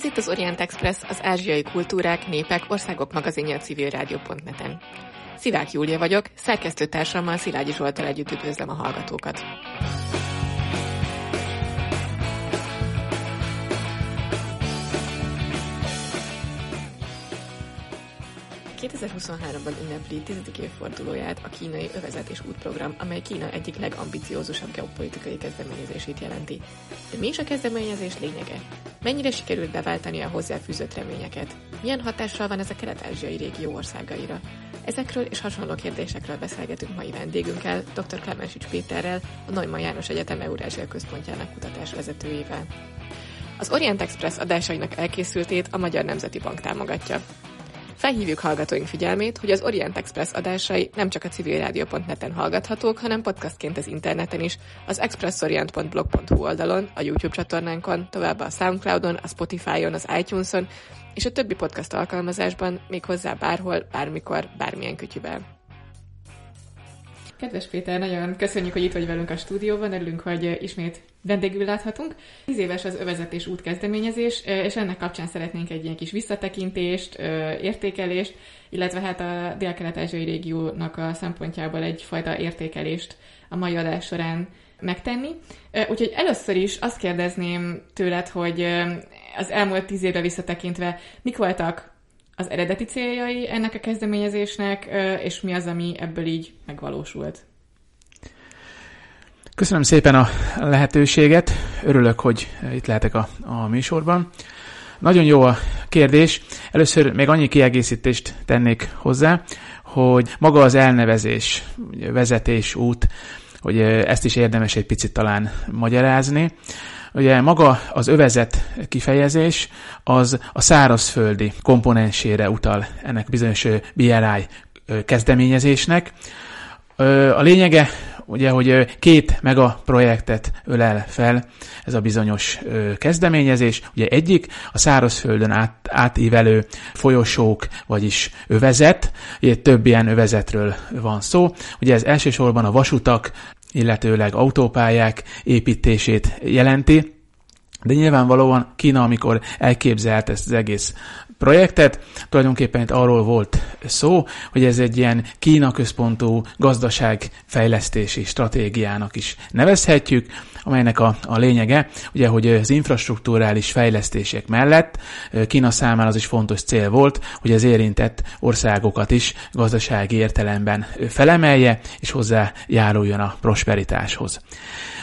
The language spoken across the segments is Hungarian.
Ez itt az Orient Express, az ázsiai kultúrák, népek, országok magazinja a civilrádió.net-en. Szivák Júlia vagyok, szerkesztőtársammal Szilágyi Zsoltal együtt üdvözlöm a hallgatókat. 2023-ban ünnepli 10. évfordulóját a kínai övezetés útprogram, amely Kína egyik legambiciózusabb geopolitikai kezdeményezését jelenti. De mi is a kezdeményezés lényege? Mennyire sikerült beváltani a hozzáfűzött reményeket? Milyen hatással van ez a kelet-ázsiai régió országaira? Ezekről és hasonló kérdésekről beszélgetünk mai vendégünkkel, dr. Klemensics Péterrel, a Neumann János Egyetem Eurázsia Központjának kutatásvezetőjével. Az Orient Express adásainak elkészültét a Magyar Nemzeti Bank támogatja. Felhívjuk hallgatóink figyelmét, hogy az Orient Express adásai nem csak a civilrádió.net-en hallgathatók, hanem podcastként az interneten is, az expressorient.blog.hu oldalon, a YouTube csatornánkon, továbbá a Soundcloudon, a Spotify-on, az iTunes-on, és a többi podcast alkalmazásban, méghozzá bárhol, bármikor, bármilyen kütyüben. Kedves Péter, nagyon köszönjük, hogy itt vagy velünk a stúdióban, örülünk, hogy ismét vendégül láthatunk. Tíz éves az övezetés útkezdeményezés, és ennek kapcsán szeretnénk egy ilyen kis visszatekintést, értékelést, illetve hát a dél-kelet-ázsiai régiónak a szempontjából egyfajta értékelést a mai adás során megtenni. Úgyhogy először is azt kérdezném tőled, hogy az elmúlt tíz évre visszatekintve mik voltak az eredeti céljai ennek a kezdeményezésnek, és mi az, ami ebből így megvalósult? Köszönöm szépen a lehetőséget, örülök, hogy itt lehetek a, a műsorban. Nagyon jó a kérdés. Először még annyi kiegészítést tennék hozzá, hogy maga az elnevezés, vezetés, út, hogy ezt is érdemes egy picit talán magyarázni. Ugye maga az övezet kifejezés az a szárazföldi komponensére utal ennek bizonyos BRI kezdeményezésnek. A lényege ugye, hogy két mega projektet ölel fel ez a bizonyos kezdeményezés. Ugye egyik a szárazföldön át, átívelő folyosók, vagyis övezet, ugye több ilyen övezetről van szó. Ugye ez elsősorban a vasutak, illetőleg autópályák építését jelenti, de nyilvánvalóan Kína, amikor elképzelt ezt az egész projektet, tulajdonképpen itt arról volt szó, hogy ez egy ilyen Kína központú gazdaságfejlesztési stratégiának is nevezhetjük, amelynek a, a lényege, ugye, hogy az infrastruktúrális fejlesztések mellett Kína számára az is fontos cél volt, hogy az érintett országokat is gazdasági értelemben felemelje, és hozzájáruljon a prosperitáshoz.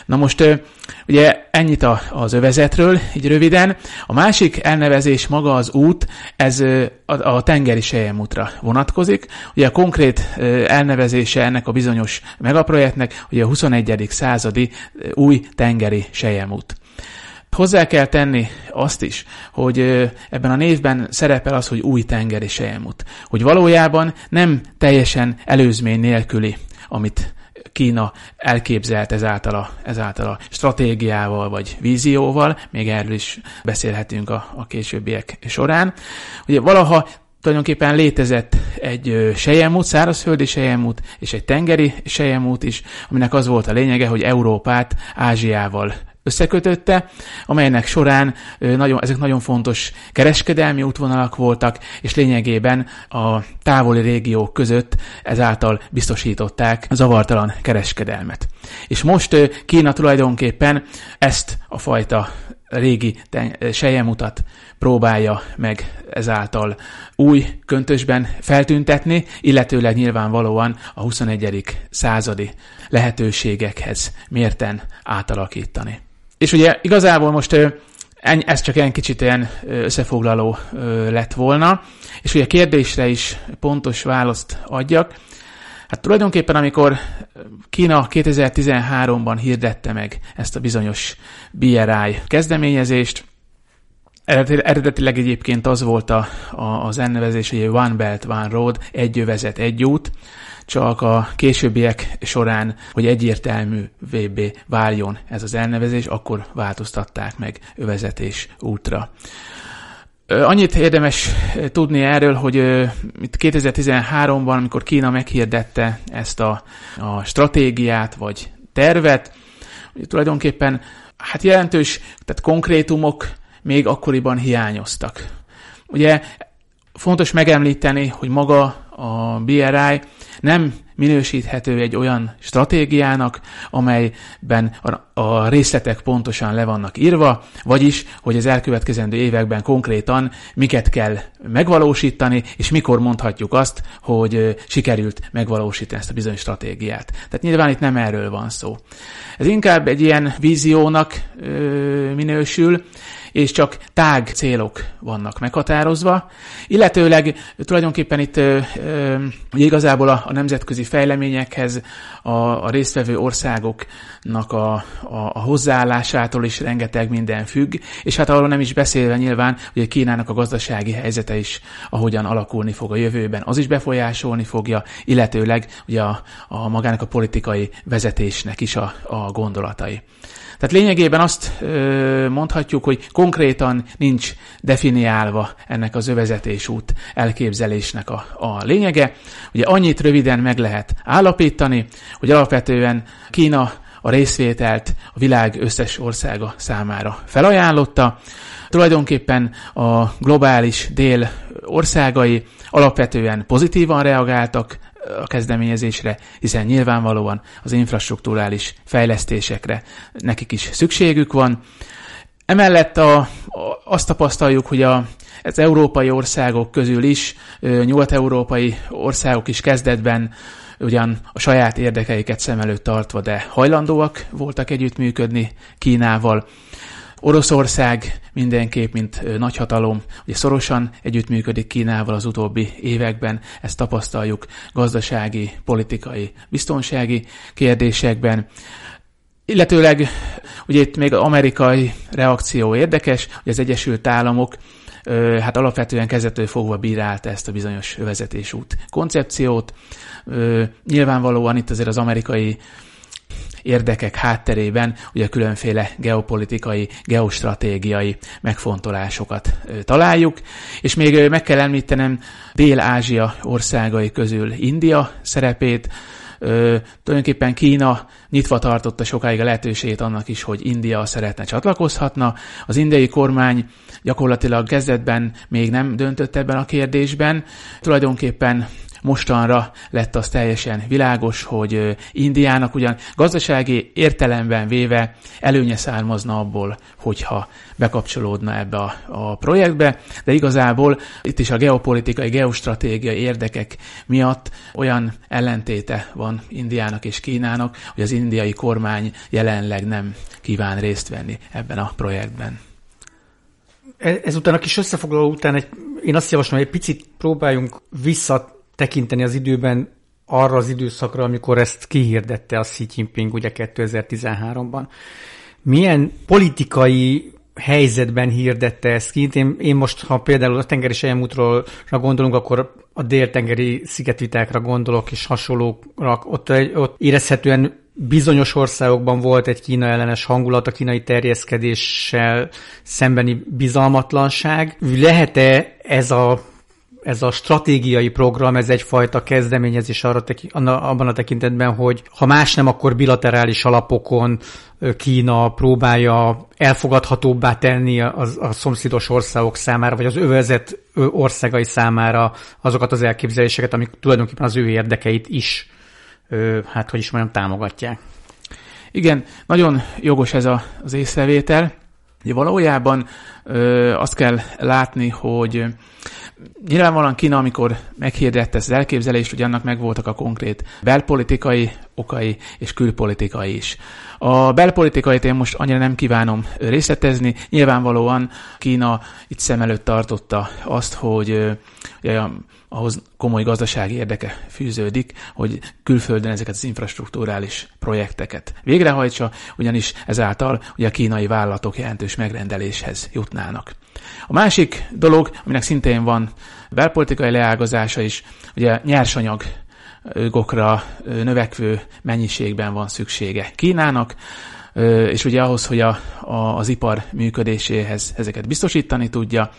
Na most ugye ennyit az övezetről, így röviden. A másik elnevezés maga az út, ez a, tengeri sejemútra vonatkozik. Ugye a konkrét elnevezése ennek a bizonyos megaprojektnek, ugye a 21. századi új tengeri sejemút. Hozzá kell tenni azt is, hogy ebben a névben szerepel az, hogy új tengeri sejemút. Hogy valójában nem teljesen előzmény nélküli, amit Kína elképzelt ezáltal a, ezáltal a stratégiával vagy vízióval, még erről is beszélhetünk a, a későbbiek során. Ugye valaha tulajdonképpen létezett egy sejemút, szárazföldi sejemút, és egy tengeri sejemút is, aminek az volt a lényege, hogy Európát Ázsiával összekötötte, amelynek során nagyon, ezek nagyon fontos kereskedelmi útvonalak voltak, és lényegében a távoli régiók között ezáltal biztosították zavartalan kereskedelmet. És most Kína tulajdonképpen ezt a fajta régi sejemutat próbálja meg ezáltal új köntösben feltüntetni, illetőleg nyilvánvalóan a 21. századi lehetőségekhez mérten átalakítani. És ugye igazából most ez csak egy kicsit ilyen összefoglaló lett volna, és ugye a kérdésre is pontos választ adjak. Hát tulajdonképpen, amikor Kína 2013-ban hirdette meg ezt a bizonyos BRI kezdeményezést, eredetileg egyébként az volt a, a, az elnevezés, hogy One Belt, One Road, egy övezet, egy út, csak a későbbiek során, hogy egyértelmű VB váljon ez az elnevezés, akkor változtatták meg övezetés útra. Annyit érdemes tudni erről, hogy itt 2013-ban, amikor Kína meghirdette ezt a, a stratégiát vagy tervet, hogy tulajdonképpen hát jelentős, tehát konkrétumok még akkoriban hiányoztak. Ugye fontos megemlíteni, hogy maga a BRI nem minősíthető egy olyan stratégiának, amelyben a, részletek pontosan le vannak írva, vagyis, hogy az elkövetkezendő években konkrétan miket kell megvalósítani, és mikor mondhatjuk azt, hogy sikerült megvalósítani ezt a bizonyos stratégiát. Tehát nyilván itt nem erről van szó. Ez inkább egy ilyen víziónak minősül, és csak tág célok vannak meghatározva, illetőleg tulajdonképpen itt ö, ö, igazából a, a nemzetközi fejleményekhez a, a résztvevő országoknak a, a, a hozzáállásától is rengeteg minden függ, és hát arról nem is beszélve nyilván, hogy Kínának a gazdasági helyzete is ahogyan alakulni fog a jövőben, az is befolyásolni fogja, illetőleg ugye a, a magának a politikai vezetésnek is a, a gondolatai. Tehát lényegében azt ö, mondhatjuk, hogy konkrétan nincs definiálva ennek az övezetésút elképzelésnek a, a lényege. Ugye annyit röviden meg lehet állapítani, hogy alapvetően Kína a részvételt a világ összes országa számára felajánlotta. Tulajdonképpen a globális dél országai alapvetően pozitívan reagáltak a kezdeményezésre, hiszen nyilvánvalóan az infrastruktúrális fejlesztésekre nekik is szükségük van. Emellett a, a, azt tapasztaljuk, hogy a, az európai országok közül is, nyugat-európai országok is kezdetben ugyan a saját érdekeiket szem előtt tartva, de hajlandóak voltak együttműködni Kínával. Oroszország mindenképp, mint nagyhatalom, ugye szorosan együttműködik Kínával az utóbbi években, ezt tapasztaljuk gazdasági, politikai, biztonsági kérdésekben. Illetőleg ugye itt még amerikai reakció érdekes, hogy az Egyesült Államok hát alapvetően kezdetől fogva bírálta ezt a bizonyos vezetésút koncepciót. Nyilvánvalóan itt azért az amerikai érdekek hátterében ugye különféle geopolitikai, geostratégiai megfontolásokat találjuk, és még meg kell említenem Dél-Ázsia országai közül India szerepét, Ö, tulajdonképpen Kína nyitva tartotta sokáig a lehetőségét annak is, hogy India szeretne csatlakozhatna. Az indiai kormány gyakorlatilag kezdetben még nem döntött ebben a kérdésben. Tulajdonképpen mostanra lett az teljesen világos, hogy Indiának ugyan gazdasági értelemben véve előnye származna abból, hogyha bekapcsolódna ebbe a, a projektbe, de igazából itt is a geopolitikai, geostratégiai érdekek miatt olyan ellentéte van Indiának és Kínának, hogy az indiai kormány jelenleg nem kíván részt venni ebben a projektben. E, ezután a kis összefoglaló után egy, én azt javaslom, hogy egy picit próbáljunk vissza tekinteni az időben arra az időszakra, amikor ezt kihirdette a Xi Jinping ugye 2013-ban. Milyen politikai helyzetben hirdette ezt ki. Én, én most, ha például a tengeri sejemútról gondolunk, akkor a déltengeri szigetvitákra gondolok, és hasonlókra. Ott, ott érezhetően bizonyos országokban volt egy Kína ellenes hangulat, a kínai terjeszkedéssel szembeni bizalmatlanság. Lehet-e ez a ez a stratégiai program, ez egyfajta kezdeményezés arra teki, abban a tekintetben, hogy ha más nem, akkor bilaterális alapokon Kína próbálja elfogadhatóbbá tenni a, a szomszédos országok számára, vagy az övezet országai számára azokat az elképzeléseket, amik tulajdonképpen az ő érdekeit is, hát hogy is mondjam, támogatják. Igen, nagyon jogos ez a, az észrevétel. Ugye valójában ö, azt kell látni, hogy Nyilvánvalóan Kína, amikor meghirdette ezt az elképzelést, hogy annak megvoltak a konkrét belpolitikai okai és külpolitikai is. A belpolitikait én most annyira nem kívánom részletezni. Nyilvánvalóan Kína itt szem előtt tartotta azt, hogy ugye, ahhoz komoly gazdasági érdeke fűződik, hogy külföldön ezeket az infrastruktúrális projekteket végrehajtsa, ugyanis ezáltal ugye a kínai vállalatok jelentős megrendeléshez jutnának. A másik dolog, aminek szintén van belpolitikai leágazása is, ugye nyersanyag gokra növekvő mennyiségben van szüksége Kínának, és ugye ahhoz, hogy a, a, az ipar működéséhez ezeket biztosítani tudja,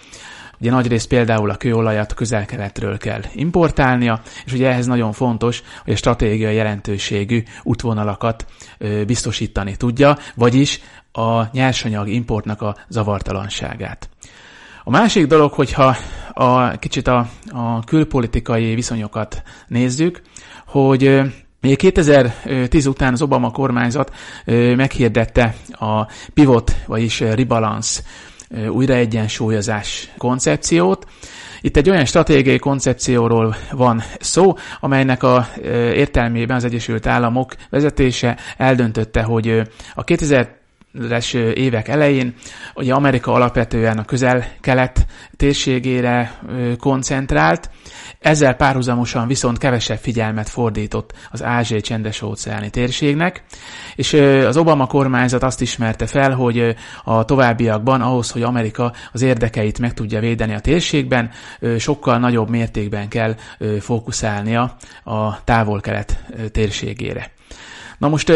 ugye nagyrészt például a kőolajat közel-keletről kell importálnia, és ugye ehhez nagyon fontos, hogy a stratégiai jelentőségű útvonalakat biztosítani tudja, vagyis a nyersanyag importnak a zavartalanságát. A másik dolog, hogyha a, kicsit a, a külpolitikai viszonyokat nézzük, hogy Még 2010 után az Obama kormányzat meghirdette a pivot, vagyis rebalance újraegyensúlyozás koncepciót. Itt egy olyan stratégiai koncepcióról van szó, amelynek a értelmében az Egyesült Államok vezetése eldöntötte, hogy a 2000 es évek elején, ugye Amerika alapvetően a közel-kelet térségére koncentrált, ezzel párhuzamosan viszont kevesebb figyelmet fordított az ázsiai csendes óceáni térségnek, és az Obama kormányzat azt ismerte fel, hogy a továbbiakban ahhoz, hogy Amerika az érdekeit meg tudja védeni a térségben, sokkal nagyobb mértékben kell fókuszálnia a távol-kelet térségére. Na most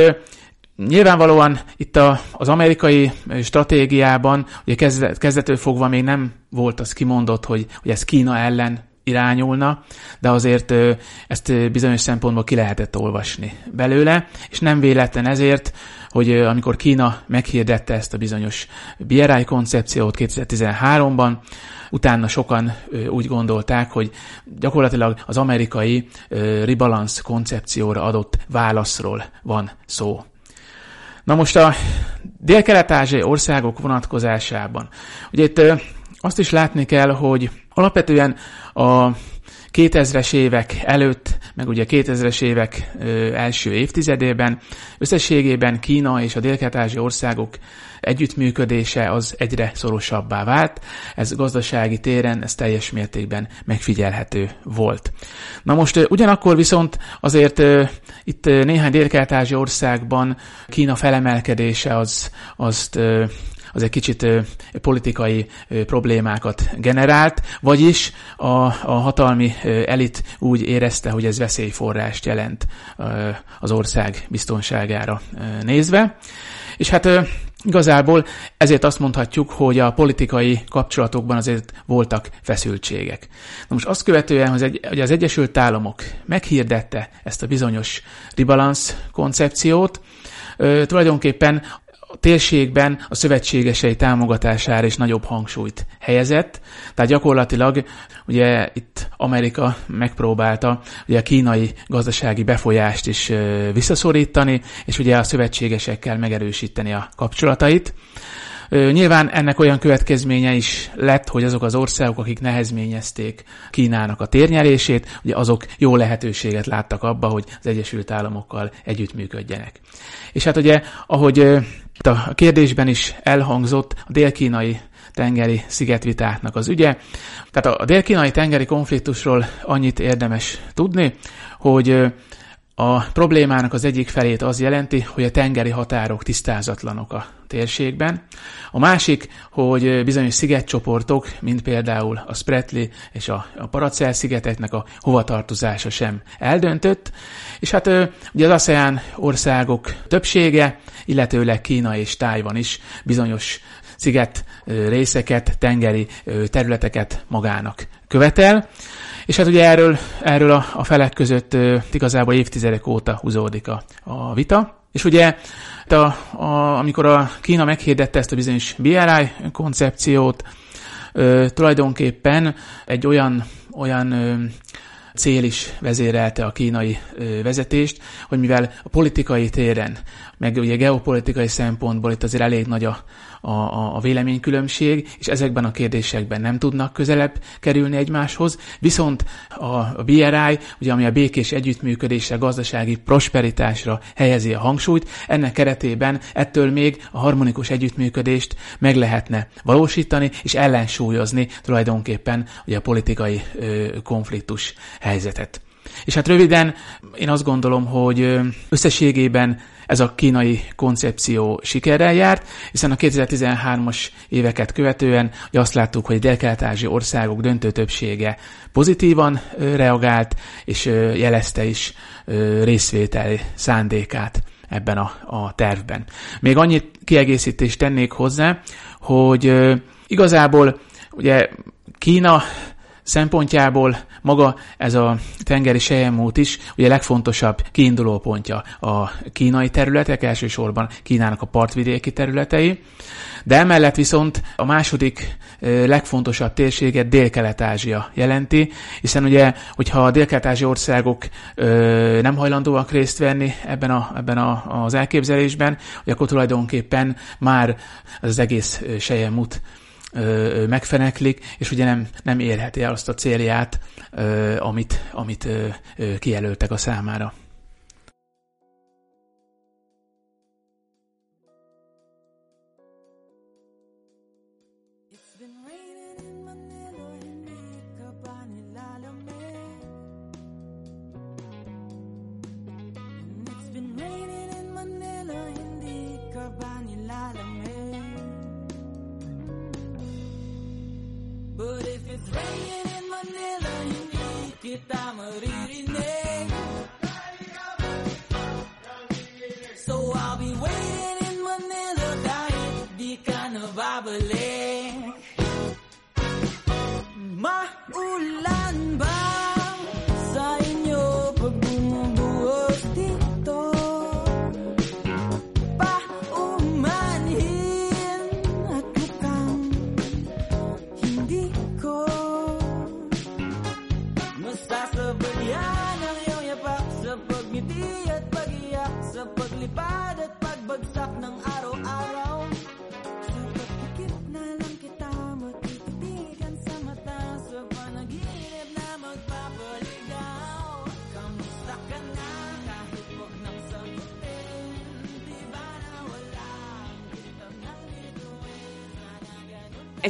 Nyilvánvalóan itt a, az amerikai stratégiában, ugye kezdet, kezdetől fogva még nem volt az kimondott, hogy, hogy ez Kína ellen irányulna, de azért ezt bizonyos szempontból ki lehetett olvasni belőle, és nem véletlen ezért, hogy amikor Kína meghirdette ezt a bizonyos BRI koncepciót 2013-ban, utána sokan úgy gondolták, hogy gyakorlatilag az amerikai rebalance koncepcióra adott válaszról van szó. Na most a dél-kelet-ázsiai országok vonatkozásában. Ugye itt azt is látni kell, hogy alapvetően a 2000-es évek előtt, meg ugye 2000-es évek első évtizedében összességében Kína és a dél országok együttműködése az egyre szorosabbá vált. Ez gazdasági téren, ez teljes mértékben megfigyelhető volt. Na most ugyanakkor viszont azért itt néhány dél országban Kína felemelkedése az, azt az egy kicsit politikai problémákat generált, vagyis a, a hatalmi elit úgy érezte, hogy ez veszélyforrást jelent az ország biztonságára nézve. És hát Igazából ezért azt mondhatjuk, hogy a politikai kapcsolatokban azért voltak feszültségek. Na most azt követően, hogy az Egyesült Államok meghirdette ezt a bizonyos rebalance koncepciót, tulajdonképpen a térségben a szövetségesei támogatására is nagyobb hangsúlyt helyezett. Tehát gyakorlatilag ugye itt Amerika megpróbálta ugye a kínai gazdasági befolyást is visszaszorítani, és ugye a szövetségesekkel megerősíteni a kapcsolatait. Nyilván ennek olyan következménye is lett, hogy azok az országok, akik nehezményezték Kínának a térnyerését, ugye azok jó lehetőséget láttak abba, hogy az Egyesült Államokkal együttműködjenek. És hát ugye, ahogy itt a kérdésben is elhangzott, a dél-kínai tengeri szigetvitáknak az ügye. Tehát a dél-kínai tengeri konfliktusról annyit érdemes tudni, hogy a problémának az egyik felét az jelenti, hogy a tengeri határok tisztázatlanok a térségben. A másik, hogy bizonyos szigetcsoportok, mint például a Spratly és a Paracel szigeteknek a hovatartozása sem eldöntött. És hát ugye az ASEAN országok többsége, illetőleg Kína és Tájvan is bizonyos sziget részeket, tengeri területeket magának követel. És hát ugye erről, erről a, a felek között igazából évtizedek óta húzódik a, a vita. És ugye a, a, amikor a Kína meghirdette ezt a bizonyos BRI koncepciót, ö, tulajdonképpen egy olyan, olyan ö, cél is vezérelte a kínai vezetést, hogy mivel a politikai téren, meg ugye geopolitikai szempontból itt azért elég nagy a, a, a, a véleménykülönbség, és ezekben a kérdésekben nem tudnak közelebb kerülni egymáshoz, viszont a, a BRI, ugye, ami a békés együttműködésre, gazdasági prosperitásra helyezi a hangsúlyt, ennek keretében ettől még a harmonikus együttműködést meg lehetne valósítani, és ellensúlyozni tulajdonképpen ugye a politikai ö, konfliktus helyzetet. És hát röviden én azt gondolom, hogy összességében ez a kínai koncepció sikerrel járt, hiszen a 2013-as éveket követően hogy azt láttuk, hogy dél-kelet-ázsi országok döntő többsége pozitívan reagált, és jelezte is részvétel szándékát ebben a, a tervben. Még annyit kiegészítést tennék hozzá, hogy igazából ugye Kína szempontjából maga ez a tengeri sejemút is ugye legfontosabb kiinduló pontja a kínai területek, elsősorban Kínának a partvidéki területei, de emellett viszont a második legfontosabb térséget Dél-Kelet-Ázsia jelenti, hiszen ugye, hogyha a Dél-Kelet-Ázsia országok nem hajlandóak részt venni ebben, a, ebben a, az elképzelésben, akkor tulajdonképpen már az egész sejemút megfeneklik, és ugye nem, nem érheti el azt a célját, amit, amit kijelöltek a számára. kita. So I'll be waiting in Manila dahil di ka na babalik.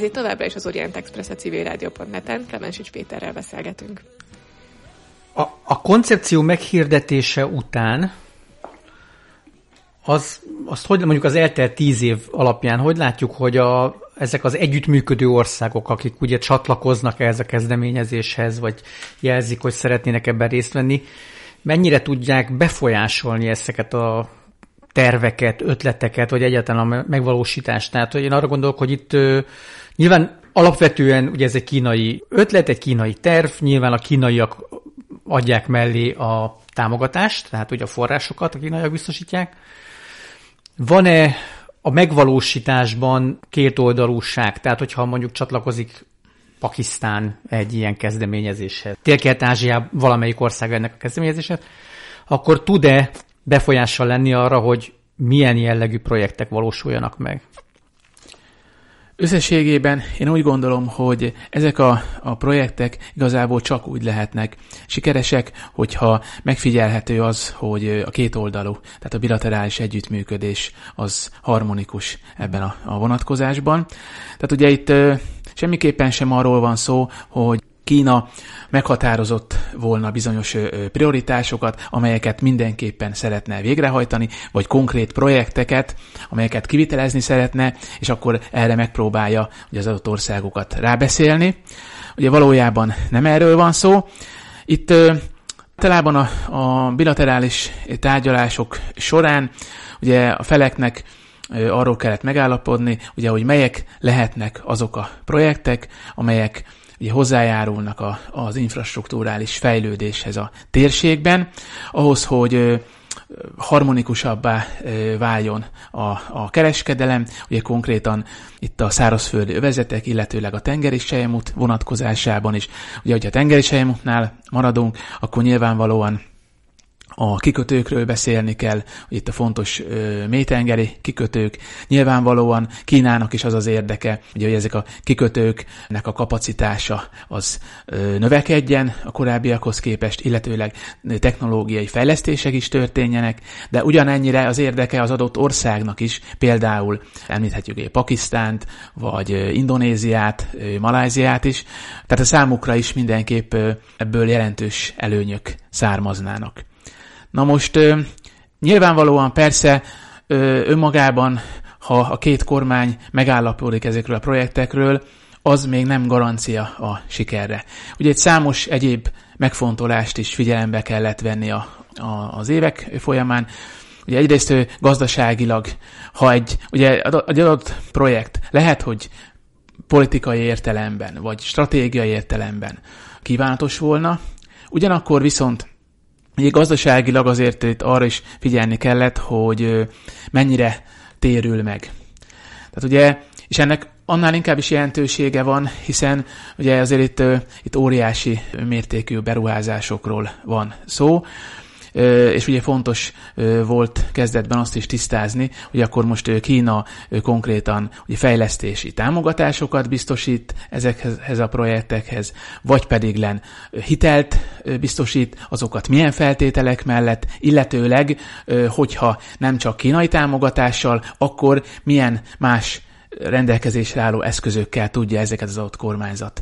Ez itt továbbra is az Orient Express a civilrádió.net-en, Klemensics Péterrel beszélgetünk. A, a koncepció meghirdetése után az, azt hogy mondjuk az eltelt tíz év alapján, hogy látjuk, hogy a, ezek az együttműködő országok, akik ugye csatlakoznak ehhez a kezdeményezéshez, vagy jelzik, hogy szeretnének ebben részt venni, mennyire tudják befolyásolni ezeket a terveket, ötleteket, vagy egyáltalán a megvalósítást. Tehát hogy én arra gondolok, hogy itt Nyilván alapvetően ugye ez egy kínai ötlet, egy kínai terv, nyilván a kínaiak adják mellé a támogatást, tehát hogy a forrásokat a kínaiak biztosítják. Van-e a megvalósításban kétoldalúság, tehát hogyha mondjuk csatlakozik Pakisztán egy ilyen kezdeményezéshez, Dél-Kelet-Ázsia valamelyik ország ennek a kezdeményezéshez, akkor tud-e befolyással lenni arra, hogy milyen jellegű projektek valósuljanak meg? Összességében én úgy gondolom, hogy ezek a, a projektek igazából csak úgy lehetnek sikeresek, hogyha megfigyelhető az, hogy a két oldalú, tehát a bilaterális együttműködés az harmonikus ebben a, a vonatkozásban. Tehát ugye itt semmiképpen sem arról van szó, hogy Kína meghatározott volna bizonyos prioritásokat, amelyeket mindenképpen szeretne végrehajtani, vagy konkrét projekteket, amelyeket kivitelezni szeretne, és akkor erre megpróbálja hogy az adott országokat rábeszélni. Ugye valójában nem erről van szó. Itt általában a, a bilaterális tárgyalások során ugye a feleknek arról kellett megállapodni, ugye, hogy melyek lehetnek azok a projektek, amelyek ugye hozzájárulnak a, az infrastruktúrális fejlődéshez a térségben, ahhoz, hogy harmonikusabbá váljon a, a kereskedelem, ugye konkrétan itt a szárazföldi övezetek, illetőleg a tengeri sejemút vonatkozásában is. Ugye, hogyha a tengeri sejemútnál maradunk, akkor nyilvánvalóan a kikötőkről beszélni kell, hogy itt a fontos ö, mélytengeri kikötők. Nyilvánvalóan Kínának is az az érdeke, ugye, hogy ezek a kikötőknek a kapacitása az ö, növekedjen a korábbiakhoz képest, illetőleg technológiai fejlesztések is történjenek, de ugyanennyire az érdeke az adott országnak is, például említhetjük egy Pakisztánt, vagy Indonéziát, Maláziát is, tehát a számukra is mindenképp ebből jelentős előnyök származnának. Na most nyilvánvalóan persze önmagában, ha a két kormány megállapodik ezekről a projektekről, az még nem garancia a sikerre. Ugye egy számos egyéb megfontolást is figyelembe kellett venni a, a, az évek folyamán. Ugye egyrészt gazdaságilag, ha egy, ugye egy adott projekt lehet, hogy politikai értelemben, vagy stratégiai értelemben kívánatos volna. Ugyanakkor viszont Ugye gazdaságilag azért itt arra is figyelni kellett, hogy mennyire térül meg. Tehát ugye, és ennek annál inkább is jelentősége van, hiszen ugye azért itt, itt óriási mértékű beruházásokról van szó és ugye fontos volt kezdetben azt is tisztázni, hogy akkor most Kína konkrétan ugye fejlesztési támogatásokat biztosít ezekhez a projektekhez, vagy pedig len hitelt biztosít, azokat milyen feltételek mellett, illetőleg, hogyha nem csak kínai támogatással, akkor milyen más rendelkezésre álló eszközökkel tudja ezeket az adott kormányzat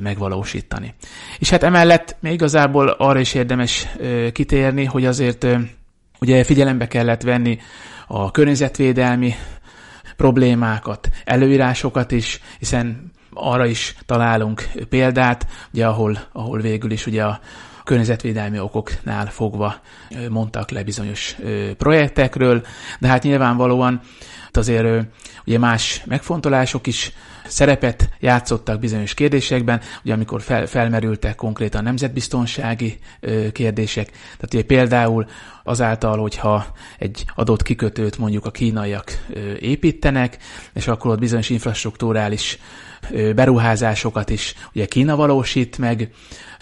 megvalósítani. És hát emellett még igazából arra is érdemes kitérni, hogy azért ugye figyelembe kellett venni a környezetvédelmi problémákat, előírásokat is, hiszen arra is találunk példát, ugye ahol, ahol végül is ugye a környezetvédelmi okoknál fogva mondtak le bizonyos projektekről, de hát nyilvánvalóan azért ugye más megfontolások is szerepet játszottak bizonyos kérdésekben, ugye amikor fel, felmerültek konkrétan nemzetbiztonsági ö, kérdések, tehát ugye például azáltal, hogyha egy adott kikötőt mondjuk a kínaiak ö, építenek, és akkor ott bizonyos infrastruktúrális ö, beruházásokat is ugye Kína valósít meg,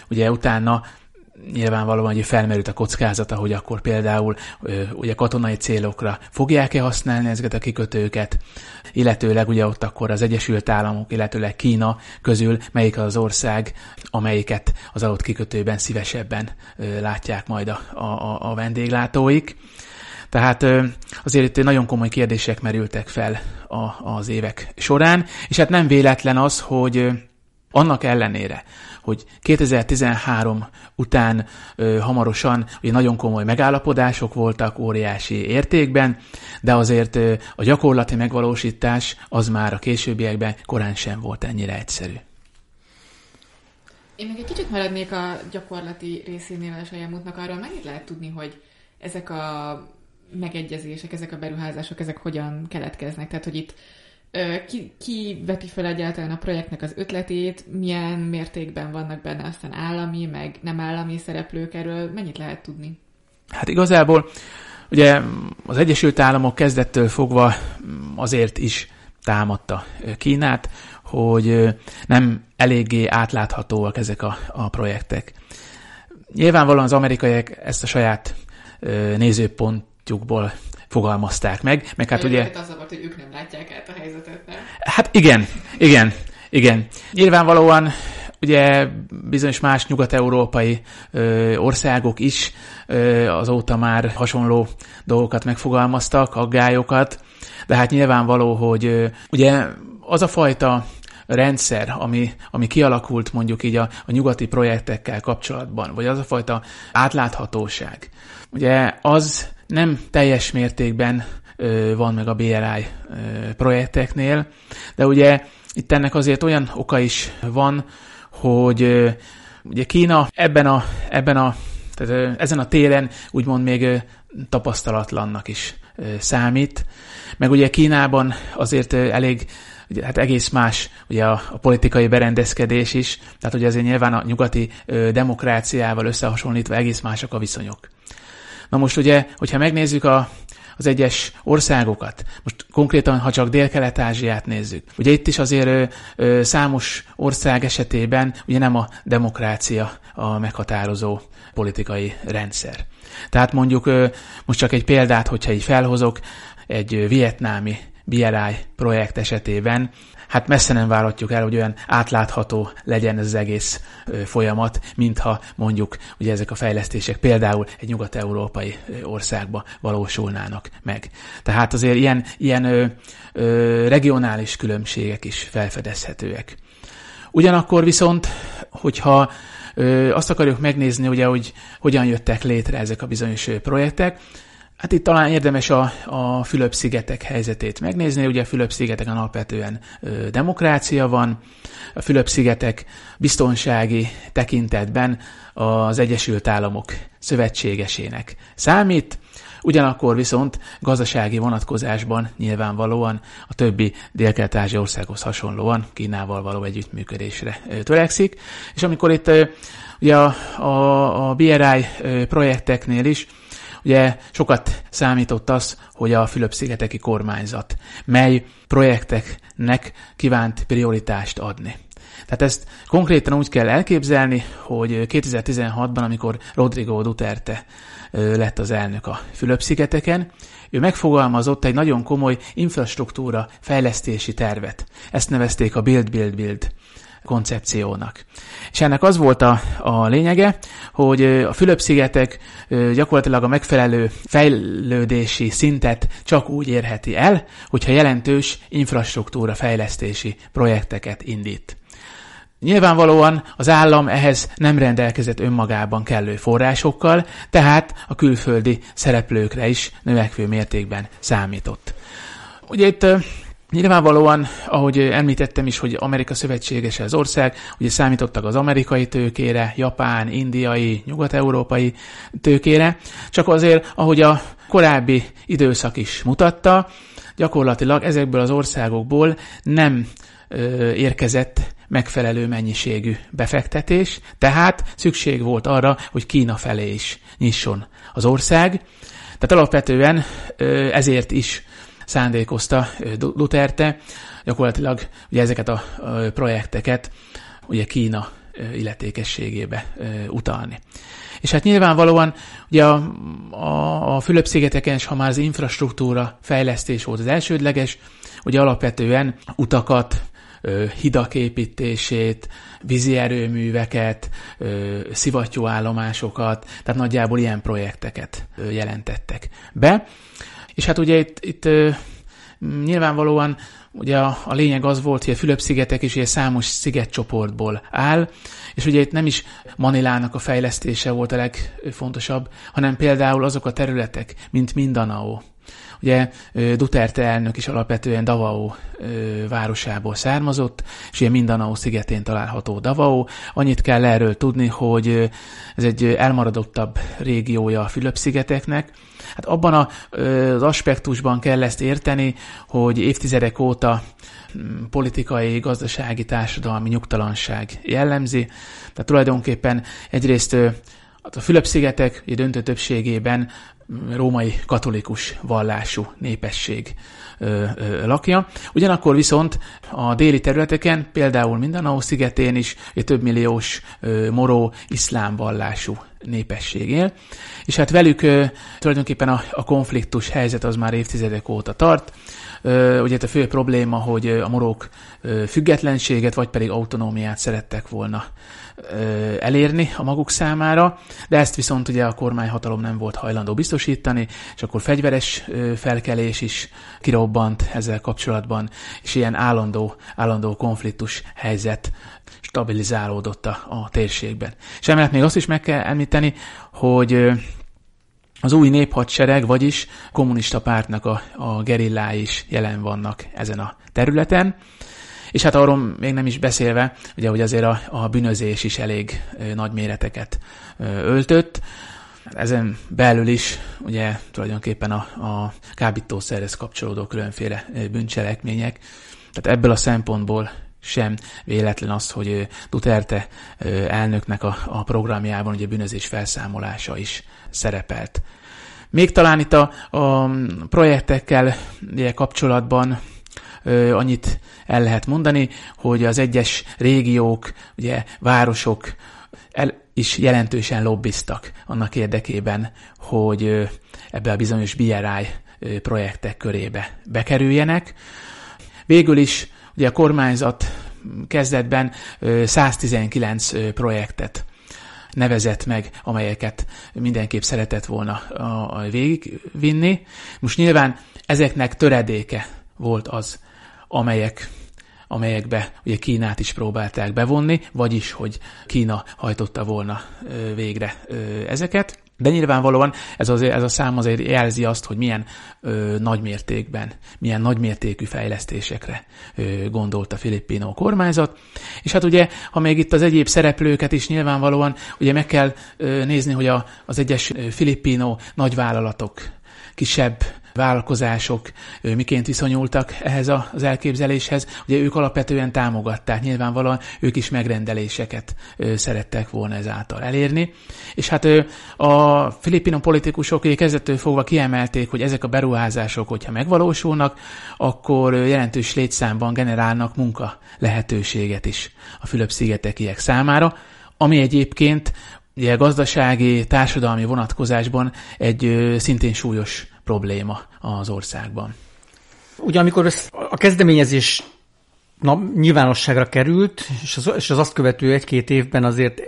ugye utána nyilvánvalóan hogy felmerült a kockázata, hogy akkor például ugye katonai célokra fogják-e használni ezeket a kikötőket, illetőleg ugye ott akkor az Egyesült Államok, illetőleg Kína közül melyik az ország, amelyiket az adott kikötőben szívesebben látják majd a, a, a vendéglátóik. Tehát azért itt nagyon komoly kérdések merültek fel a, az évek során, és hát nem véletlen az, hogy annak ellenére, hogy 2013 után ö, hamarosan ugye nagyon komoly megállapodások voltak óriási értékben, de azért ö, a gyakorlati megvalósítás az már a későbbiekben korán sem volt ennyire egyszerű. Én meg egy kicsit maradnék a gyakorlati részénél a saját arról, mennyit lehet tudni, hogy ezek a megegyezések, ezek a beruházások, ezek hogyan keletkeznek. Tehát, hogy itt ki, ki veti fel egyáltalán a projektnek az ötletét, milyen mértékben vannak benne aztán állami, meg nem állami szereplők erről, mennyit lehet tudni? Hát igazából ugye az Egyesült Államok kezdettől fogva azért is támadta Kínát, hogy nem eléggé átláthatóak ezek a, a projektek. Nyilvánvalóan az amerikaiak ezt a saját nézőpontjukból fogalmazták meg. Meg hát ugye... Az volt, hogy ők nem látják át a helyzetet, nem? Hát igen, igen, igen. Nyilvánvalóan ugye bizonyos más nyugat-európai ö, országok is ö, azóta már hasonló dolgokat megfogalmaztak, aggályokat, de hát nyilvánvaló, hogy ö, ugye az a fajta rendszer, ami, ami kialakult mondjuk így a, a nyugati projektekkel kapcsolatban, vagy az a fajta átláthatóság, ugye az nem teljes mértékben van meg a BRI projekteknél, de ugye itt ennek azért olyan oka is van, hogy ugye Kína ebben a, ebben a tehát ezen a téren úgymond még tapasztalatlannak is számít, meg ugye Kínában azért elég ugye, hát egész más ugye a, a politikai berendezkedés is, tehát ugye azért nyilván a nyugati ö, demokráciával összehasonlítva egész mások a viszonyok. Na most ugye, hogyha megnézzük a, az egyes országokat, most konkrétan, ha csak Dél-Kelet-Ázsiát nézzük, ugye itt is azért ö, ö, számos ország esetében ugye nem a demokrácia a meghatározó politikai rendszer. Tehát mondjuk ö, most csak egy példát, hogyha így felhozok, egy vietnámi BLI projekt esetében hát messze nem várhatjuk el, hogy olyan átlátható legyen ez az egész folyamat, mintha mondjuk ugye ezek a fejlesztések például egy nyugat-európai országba valósulnának meg. Tehát azért ilyen, ilyen ö, ö, regionális különbségek is felfedezhetőek. Ugyanakkor viszont, hogyha ö, azt akarjuk megnézni, ugye, hogy hogyan jöttek létre ezek a bizonyos projektek, Hát itt talán érdemes a, a Fülöp-szigetek helyzetét megnézni. Ugye a Fülöp-szigeteken alapvetően ö, demokrácia van. A Fülöp-szigetek biztonsági tekintetben az Egyesült Államok szövetségesének számít. Ugyanakkor viszont gazdasági vonatkozásban nyilvánvalóan a többi dél-kelet-ázsia országhoz hasonlóan Kínával való együttműködésre törekszik. És amikor itt ugye a, a, a BRI projekteknél is Ugye sokat számított az, hogy a Fülöp-szigeteki kormányzat mely projekteknek kívánt prioritást adni. Tehát ezt konkrétan úgy kell elképzelni, hogy 2016-ban, amikor Rodrigo Duterte lett az elnök a Fülöp-szigeteken, ő megfogalmazott egy nagyon komoly infrastruktúra fejlesztési tervet. Ezt nevezték a Build, Build, Build koncepciónak. És ennek az volt a, a lényege, hogy a Fülöp-szigetek gyakorlatilag a megfelelő fejlődési szintet csak úgy érheti el, hogyha jelentős infrastruktúra fejlesztési projekteket indít. Nyilvánvalóan az állam ehhez nem rendelkezett önmagában kellő forrásokkal, tehát a külföldi szereplőkre is növekvő mértékben számított. Ugye itt Nyilvánvalóan, ahogy említettem is, hogy Amerika szövetségese az ország, ugye számítottak az amerikai tőkére, japán, indiai, nyugat-európai tőkére, csak azért, ahogy a korábbi időszak is mutatta, gyakorlatilag ezekből az országokból nem ö, érkezett megfelelő mennyiségű befektetés, tehát szükség volt arra, hogy Kína felé is nyisson az ország. Tehát alapvetően ezért is szándékozta Duterte, gyakorlatilag ugye ezeket a projekteket ugye Kína illetékességébe utalni. És hát nyilvánvalóan ugye a, a, a Fülöp-szigeteken is, ha már az infrastruktúra fejlesztés volt az elsődleges, ugye alapvetően utakat, hidak építését, vízi erőműveket, szivattyúállomásokat, tehát nagyjából ilyen projekteket jelentettek be. És hát ugye itt, itt nyilvánvalóan ugye a, a lényeg az volt, hogy a Fülöp-szigetek is egy számos szigetcsoportból áll, és ugye itt nem is Manilának a fejlesztése volt a legfontosabb, hanem például azok a területek, mint Mindanao, Ugye Duterte elnök is alapvetően Davao városából származott, és ugye Mindanao szigetén található Davao. Annyit kell erről tudni, hogy ez egy elmaradottabb régiója a Fülöp-szigeteknek. Hát abban az aspektusban kell ezt érteni, hogy évtizedek óta mm, politikai, gazdasági, társadalmi nyugtalanság jellemzi. Tehát tulajdonképpen egyrészt a Fülöp-szigetek döntő többségében római katolikus vallású népesség ö, ö, lakja. Ugyanakkor viszont a déli területeken, például Mindanao szigetén is egy több milliós ö, moró iszlám vallású népesség él, és hát velük ö, tulajdonképpen a, a konfliktus helyzet az már évtizedek óta tart. Ugye a fő probléma, hogy a morók ö, függetlenséget, vagy pedig autonómiát szerettek volna elérni a maguk számára, de ezt viszont ugye a kormányhatalom nem volt hajlandó biztosítani, és akkor fegyveres felkelés is kirobbant ezzel kapcsolatban, és ilyen állandó, állandó konfliktus helyzet stabilizálódott a, a térségben. És emellett még azt is meg kell említeni, hogy az új néphadsereg, vagyis kommunista pártnak a, a gerillái is jelen vannak ezen a területen, és hát arról még nem is beszélve, ugye, hogy azért a, a bűnözés is elég nagy méreteket öltött. Ezen belül is ugye tulajdonképpen a, a kábítószerhez kapcsolódó különféle bűncselekmények. Tehát ebből a szempontból sem véletlen az, hogy Duterte elnöknek a, a programjában ugye bűnözés felszámolása is szerepelt. Még talán itt a, a projektekkel ugye, kapcsolatban ö, annyit el lehet mondani, hogy az egyes régiók, ugye városok el is jelentősen lobbiztak annak érdekében, hogy ebbe a bizonyos BRI projektek körébe bekerüljenek. Végül is ugye a kormányzat kezdetben 119 projektet nevezett meg, amelyeket mindenképp szeretett volna végigvinni. Most nyilván ezeknek töredéke volt az, amelyek amelyekbe ugye Kínát is próbálták bevonni, vagyis, hogy Kína hajtotta volna végre ezeket. De nyilvánvalóan ez, az, ez a szám azért jelzi azt, hogy milyen ö, nagymértékben, milyen nagymértékű fejlesztésekre ö, gondolt a filippino kormányzat. És hát ugye, ha még itt az egyéb szereplőket is nyilvánvalóan, ugye meg kell ö, nézni, hogy a, az egyes filippino nagyvállalatok kisebb vállalkozások miként viszonyultak ehhez az elképzeléshez. Ugye ők alapvetően támogatták, nyilvánvalóan ők is megrendeléseket szerettek volna ezáltal elérni. És hát a filipino politikusok kezdettől fogva kiemelték, hogy ezek a beruházások, hogyha megvalósulnak, akkor jelentős létszámban generálnak munka lehetőséget is a Fülöp-szigetekiek számára, ami egyébként ugye gazdasági, társadalmi vonatkozásban egy szintén súlyos probléma az országban. Ugye amikor ez a kezdeményezés na, nyilvánosságra került, és az, és az azt követő egy-két évben azért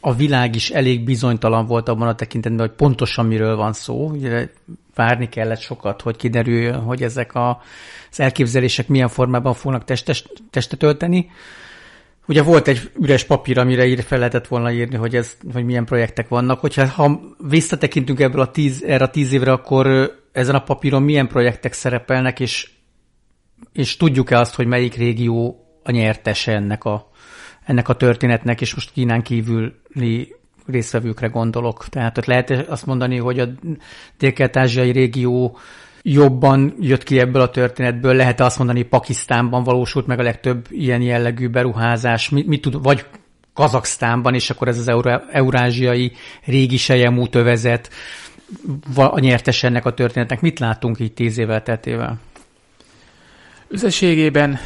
a világ is elég bizonytalan volt abban a tekintetben, hogy pontosan miről van szó. Ugye várni kellett sokat, hogy kiderüljön, hogy ezek a, az elképzelések milyen formában fognak testes, testet ölteni. Ugye volt egy üres papír, amire ír, fel lehetett volna írni, hogy, ez, hogy milyen projektek vannak. Hogyha ha visszatekintünk ebből a tíz, erre a tíz évre, akkor ezen a papíron milyen projektek szerepelnek, és, és tudjuk-e azt, hogy melyik régió a nyertese ennek a, ennek a történetnek, és most Kínán kívüli részvevőkre gondolok. Tehát lehet azt mondani, hogy a dél-kelet-ázsiai régió jobban jött ki ebből a történetből, lehet azt mondani, Pakisztánban valósult meg a legtöbb ilyen jellegű beruházás, mit, mit tud, vagy Kazaksztánban, és akkor ez az eurá, eurázsiai régi sejemút övezet, a nyertes ennek a történetnek. Mit látunk így tíz évvel tetével? Összességében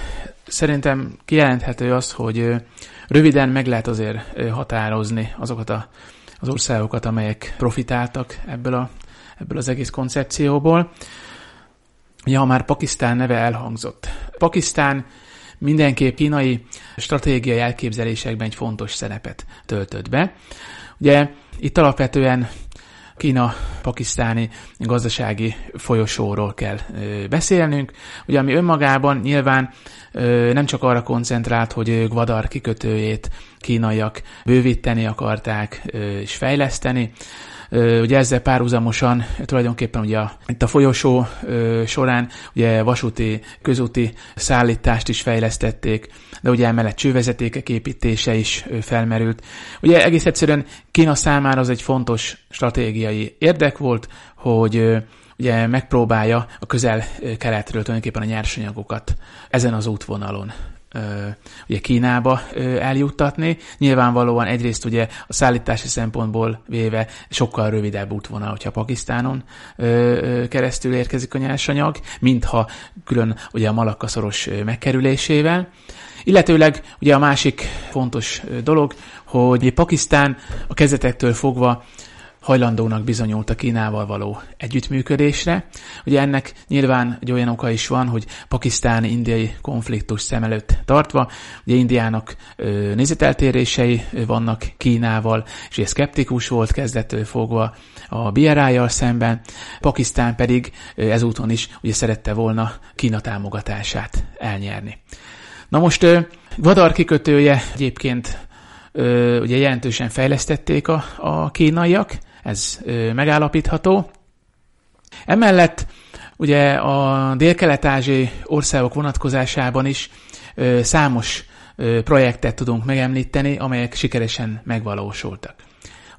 szerintem kijelenthető az, hogy röviden meg lehet azért határozni azokat a, az országokat, amelyek profitáltak ebből, a, ebből az egész koncepcióból. Ja, már Pakisztán neve elhangzott. Pakisztán mindenképp kínai stratégiai elképzelésekben egy fontos szerepet töltött be. Ugye itt alapvetően Kína-pakisztáni gazdasági folyosóról kell beszélnünk, ugye ami önmagában nyilván nem csak arra koncentrált, hogy Gvadar kikötőjét kínaiak bővíteni akarták és fejleszteni, Ugye ezzel párhuzamosan tulajdonképpen ugye a, itt a folyosó során ugye vasúti, közúti szállítást is fejlesztették, de ugye emellett csővezetékek építése is felmerült. Ugye egész egyszerűen Kína számára az egy fontos stratégiai érdek volt, hogy ugye megpróbálja a közel-keletről tulajdonképpen a nyersanyagokat ezen az útvonalon ugye Kínába eljuttatni. Nyilvánvalóan egyrészt ugye a szállítási szempontból véve sokkal rövidebb útvonal, hogyha Pakisztánon keresztül érkezik a nyersanyag, mintha külön ugye a Malakka-szoros megkerülésével. Illetőleg ugye a másik fontos dolog, hogy Pakisztán a kezdetektől fogva hajlandónak bizonyult a Kínával való együttműködésre. Ugye ennek nyilván egy olyan oka is van, hogy pakisztáni-indiai konfliktus szem előtt tartva, ugye Indiának nézeteltérései vannak Kínával, és ugye szkeptikus volt kezdettől fogva a BRI-jal szemben, Pakisztán pedig ezúton is ugye szerette volna Kína támogatását elnyerni. Na most Vadar kikötője egyébként ö, ugye jelentősen fejlesztették a, a kínaiak, ez megállapítható. Emellett ugye a dél-kelet-ázsiai országok vonatkozásában is számos projektet tudunk megemlíteni, amelyek sikeresen megvalósultak.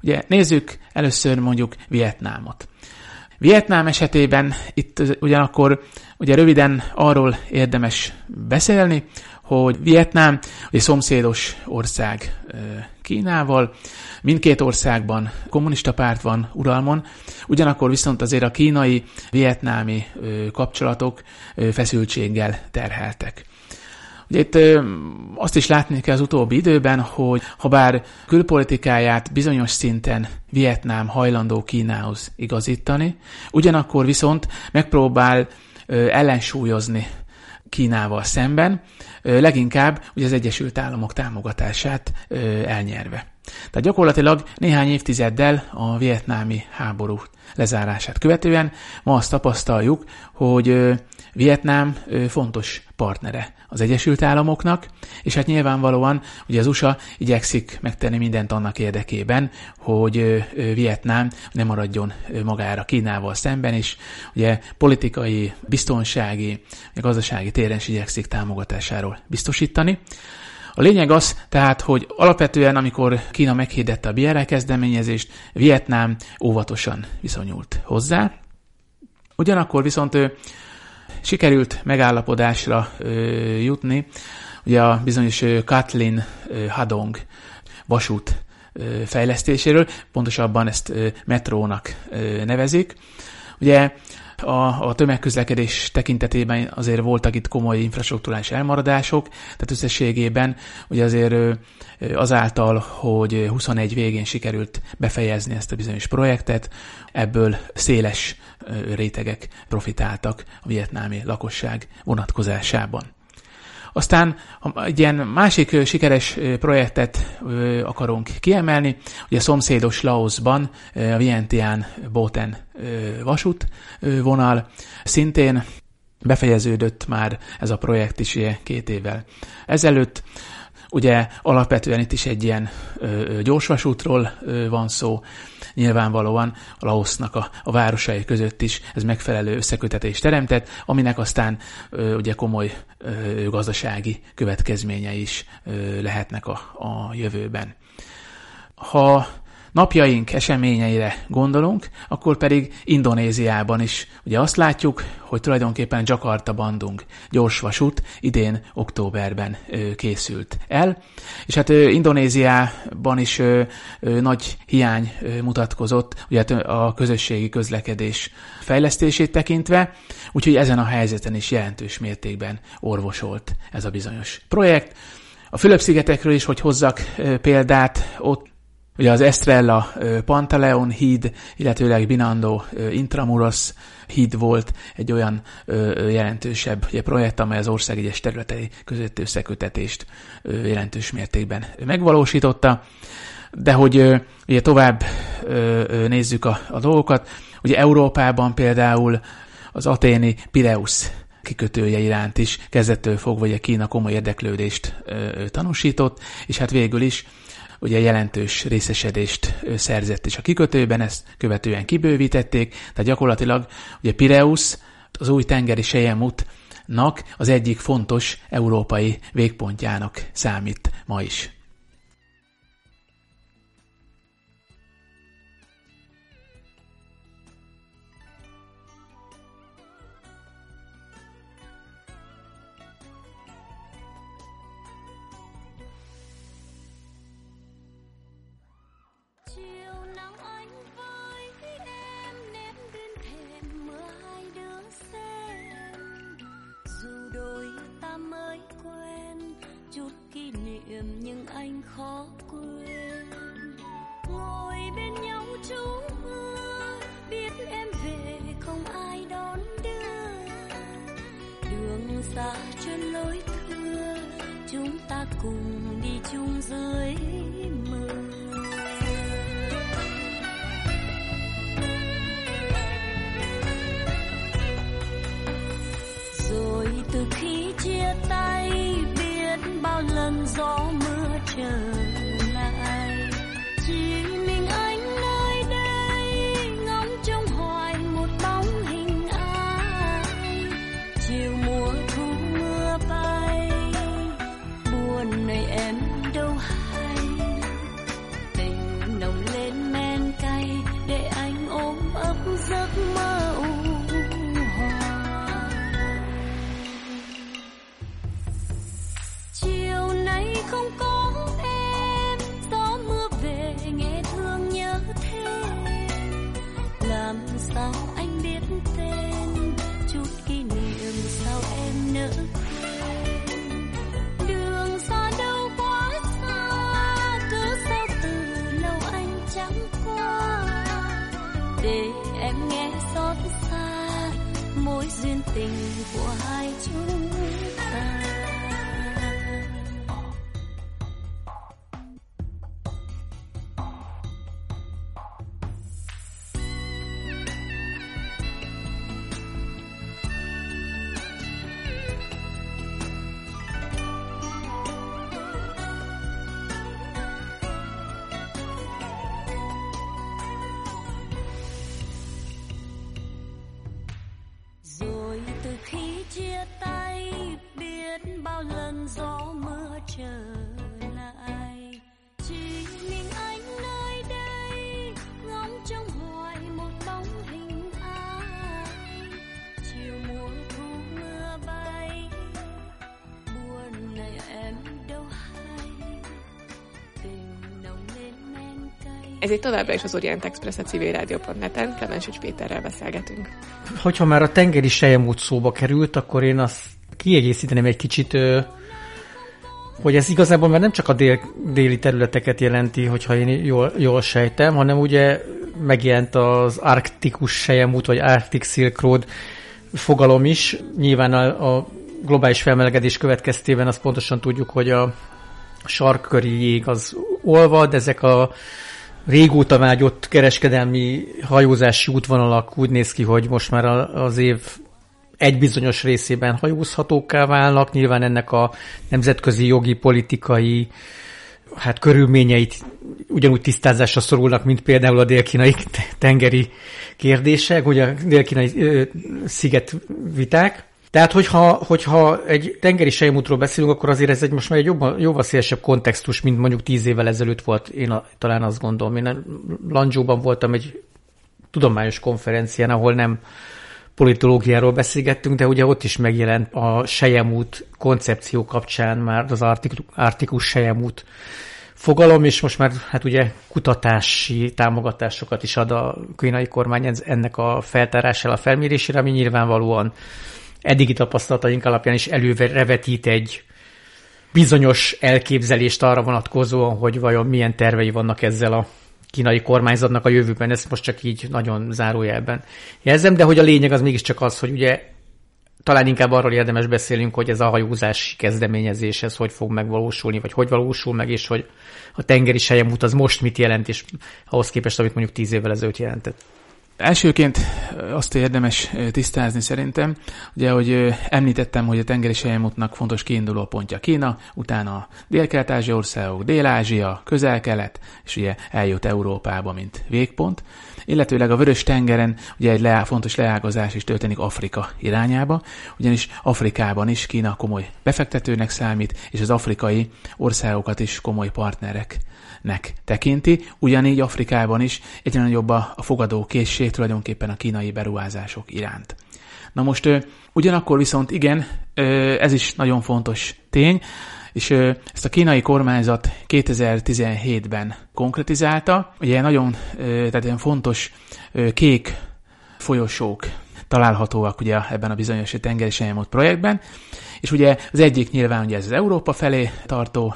Ugye nézzük először mondjuk Vietnámot. Vietnám esetében itt ugyanakkor ugye röviden arról érdemes beszélni, hogy Vietnám egy szomszédos ország Kínával, mindkét országban kommunista párt van uralmon, ugyanakkor viszont azért a kínai-vietnámi kapcsolatok feszültséggel terheltek. Ugye itt azt is látni kell az utóbbi időben, hogy ha bár külpolitikáját bizonyos szinten Vietnám hajlandó Kínához igazítani, ugyanakkor viszont megpróbál ellensúlyozni Kínával szemben, leginkább ugye az Egyesült Államok támogatását elnyerve. Tehát gyakorlatilag néhány évtizeddel a vietnámi háború lezárását követően ma azt tapasztaljuk, hogy Vietnám fontos partnere az Egyesült Államoknak, és hát nyilvánvalóan ugye az USA igyekszik megtenni mindent annak érdekében, hogy Vietnám ne maradjon magára Kínával szemben, és ugye politikai, biztonsági, gazdasági téren is igyekszik támogatásáról biztosítani. A lényeg az tehát, hogy alapvetően, amikor Kína meghirdette a BRI kezdeményezést, Vietnám óvatosan viszonyult hozzá, Ugyanakkor viszont ő sikerült megállapodásra jutni, ugye a bizonyos Kathleen Hadong vasút fejlesztéséről, pontosabban ezt metrónak nevezik. Ugye a, a tömegközlekedés tekintetében azért voltak itt komoly infrastruktúrális elmaradások, tehát összességében ugye azért azáltal, hogy 21 végén sikerült befejezni ezt a bizonyos projektet, ebből széles rétegek profitáltak a vietnámi lakosság vonatkozásában. Aztán egy ilyen másik sikeres projektet akarunk kiemelni, ugye a szomszédos Laosban a Vientiane Boten vasút vonal szintén befejeződött már ez a projekt is két évvel ezelőtt. Ugye alapvetően itt is egy ilyen gyorsvasútról van szó, nyilvánvalóan a Laosznak a, a városai között is ez megfelelő összekötetést teremtett, aminek aztán ö, ugye komoly ö, gazdasági következményei is ö, lehetnek a, a jövőben. Ha napjaink eseményeire gondolunk, akkor pedig Indonéziában is. Ugye azt látjuk, hogy tulajdonképpen Jakarta Bandung gyorsvasút idén októberben készült el, és hát Indonéziában is nagy hiány mutatkozott ugye hát a közösségi közlekedés fejlesztését tekintve, úgyhogy ezen a helyzeten is jelentős mértékben orvosolt ez a bizonyos projekt. A Fülöp-szigetekről is, hogy hozzak példát, ott Ugye az Estrella Pantaleon híd, illetőleg Binando Intramuros híd volt egy olyan jelentősebb ugye, projekt, amely az ország egyes területei közötti összekötetést jelentős mértékben megvalósította. De hogy ugye tovább nézzük a, a dolgokat, ugye Európában például az aténi Pireus kikötője iránt is kezdettől fogva ugye Kína komoly érdeklődést tanúsított, és hát végül is ugye jelentős részesedést szerzett is a kikötőben, ezt követően kibővítették, tehát gyakorlatilag ugye Pireus, az új tengeri sejemútnak az egyik fontos európai végpontjának számít ma is. dưới rồi từ khi chia tay biết bao lần gió mưa trời Ezért továbbra is az Orient Express a civilrádió.net-en Klemensics Péterrel beszélgetünk. Hogyha már a tengeri sejemút szóba került, akkor én azt kiegészíteném egy kicsit, hogy ez igazából már nem csak a dél, déli területeket jelenti, hogyha én jól, jól sejtem, hanem ugye megjelent az arktikus sejemút, vagy Arctic Silk Road fogalom is. Nyilván a, a globális felmelegedés következtében azt pontosan tudjuk, hogy a sarkköri jég az olvad, ezek a régóta vágyott kereskedelmi hajózási útvonalak úgy néz ki, hogy most már az év egy bizonyos részében hajózhatóká válnak. Nyilván ennek a nemzetközi jogi, politikai hát körülményeit ugyanúgy tisztázásra szorulnak, mint például a délkínai tengeri kérdések, ugye a délkínai sziget viták. Tehát, hogyha, hogyha egy tengeri sejmútról beszélünk, akkor azért ez egy most már egy jobban, jóval szélesebb kontextus, mint mondjuk tíz évvel ezelőtt volt, én a, talán azt gondolom. Én Lanzsóban voltam egy tudományos konferencián, ahol nem politológiáról beszélgettünk, de ugye ott is megjelent a sejemút koncepció kapcsán már az artikus sejemút fogalom, és most már hát ugye kutatási támogatásokat is ad a kínai kormány ennek a feltárására, a felmérésére, ami nyilvánvalóan eddigi tapasztalataink alapján is előrevetít egy bizonyos elképzelést arra vonatkozóan, hogy vajon milyen tervei vannak ezzel a kínai kormányzatnak a jövőben, ezt most csak így nagyon zárójelben jelzem, de hogy a lényeg az mégiscsak az, hogy ugye talán inkább arról érdemes beszélünk, hogy ez a hajózási kezdeményezés, ez hogy fog megvalósulni, vagy hogy valósul meg, és hogy a tengeri sejemút az most mit jelent, és ahhoz képest, amit mondjuk tíz évvel ezelőtt jelentett. Elsőként azt érdemes tisztázni szerintem, ugye, hogy említettem, hogy a tengeri sejemútnak fontos kiinduló pontja Kína, utána dél-kelet-ázsia országok, Dél-Ázsia, Közel-Kelet, és ugye eljut Európába, mint végpont. Illetőleg a Vörös tengeren ugye egy leá- fontos leágazás is történik Afrika irányába, ugyanis Afrikában is Kína komoly befektetőnek számít, és az afrikai országokat is komoly partnerek nek tekinti, ugyanígy Afrikában is egyre nagyobb a, fogadó készség tulajdonképpen a kínai beruházások iránt. Na most ugyanakkor viszont igen, ez is nagyon fontos tény, és ezt a kínai kormányzat 2017-ben konkretizálta. Ugye nagyon tehát ilyen fontos kék folyosók találhatóak ugye ebben a bizonyos tengeri projektben, és ugye az egyik nyilván ugye ez az Európa felé tartó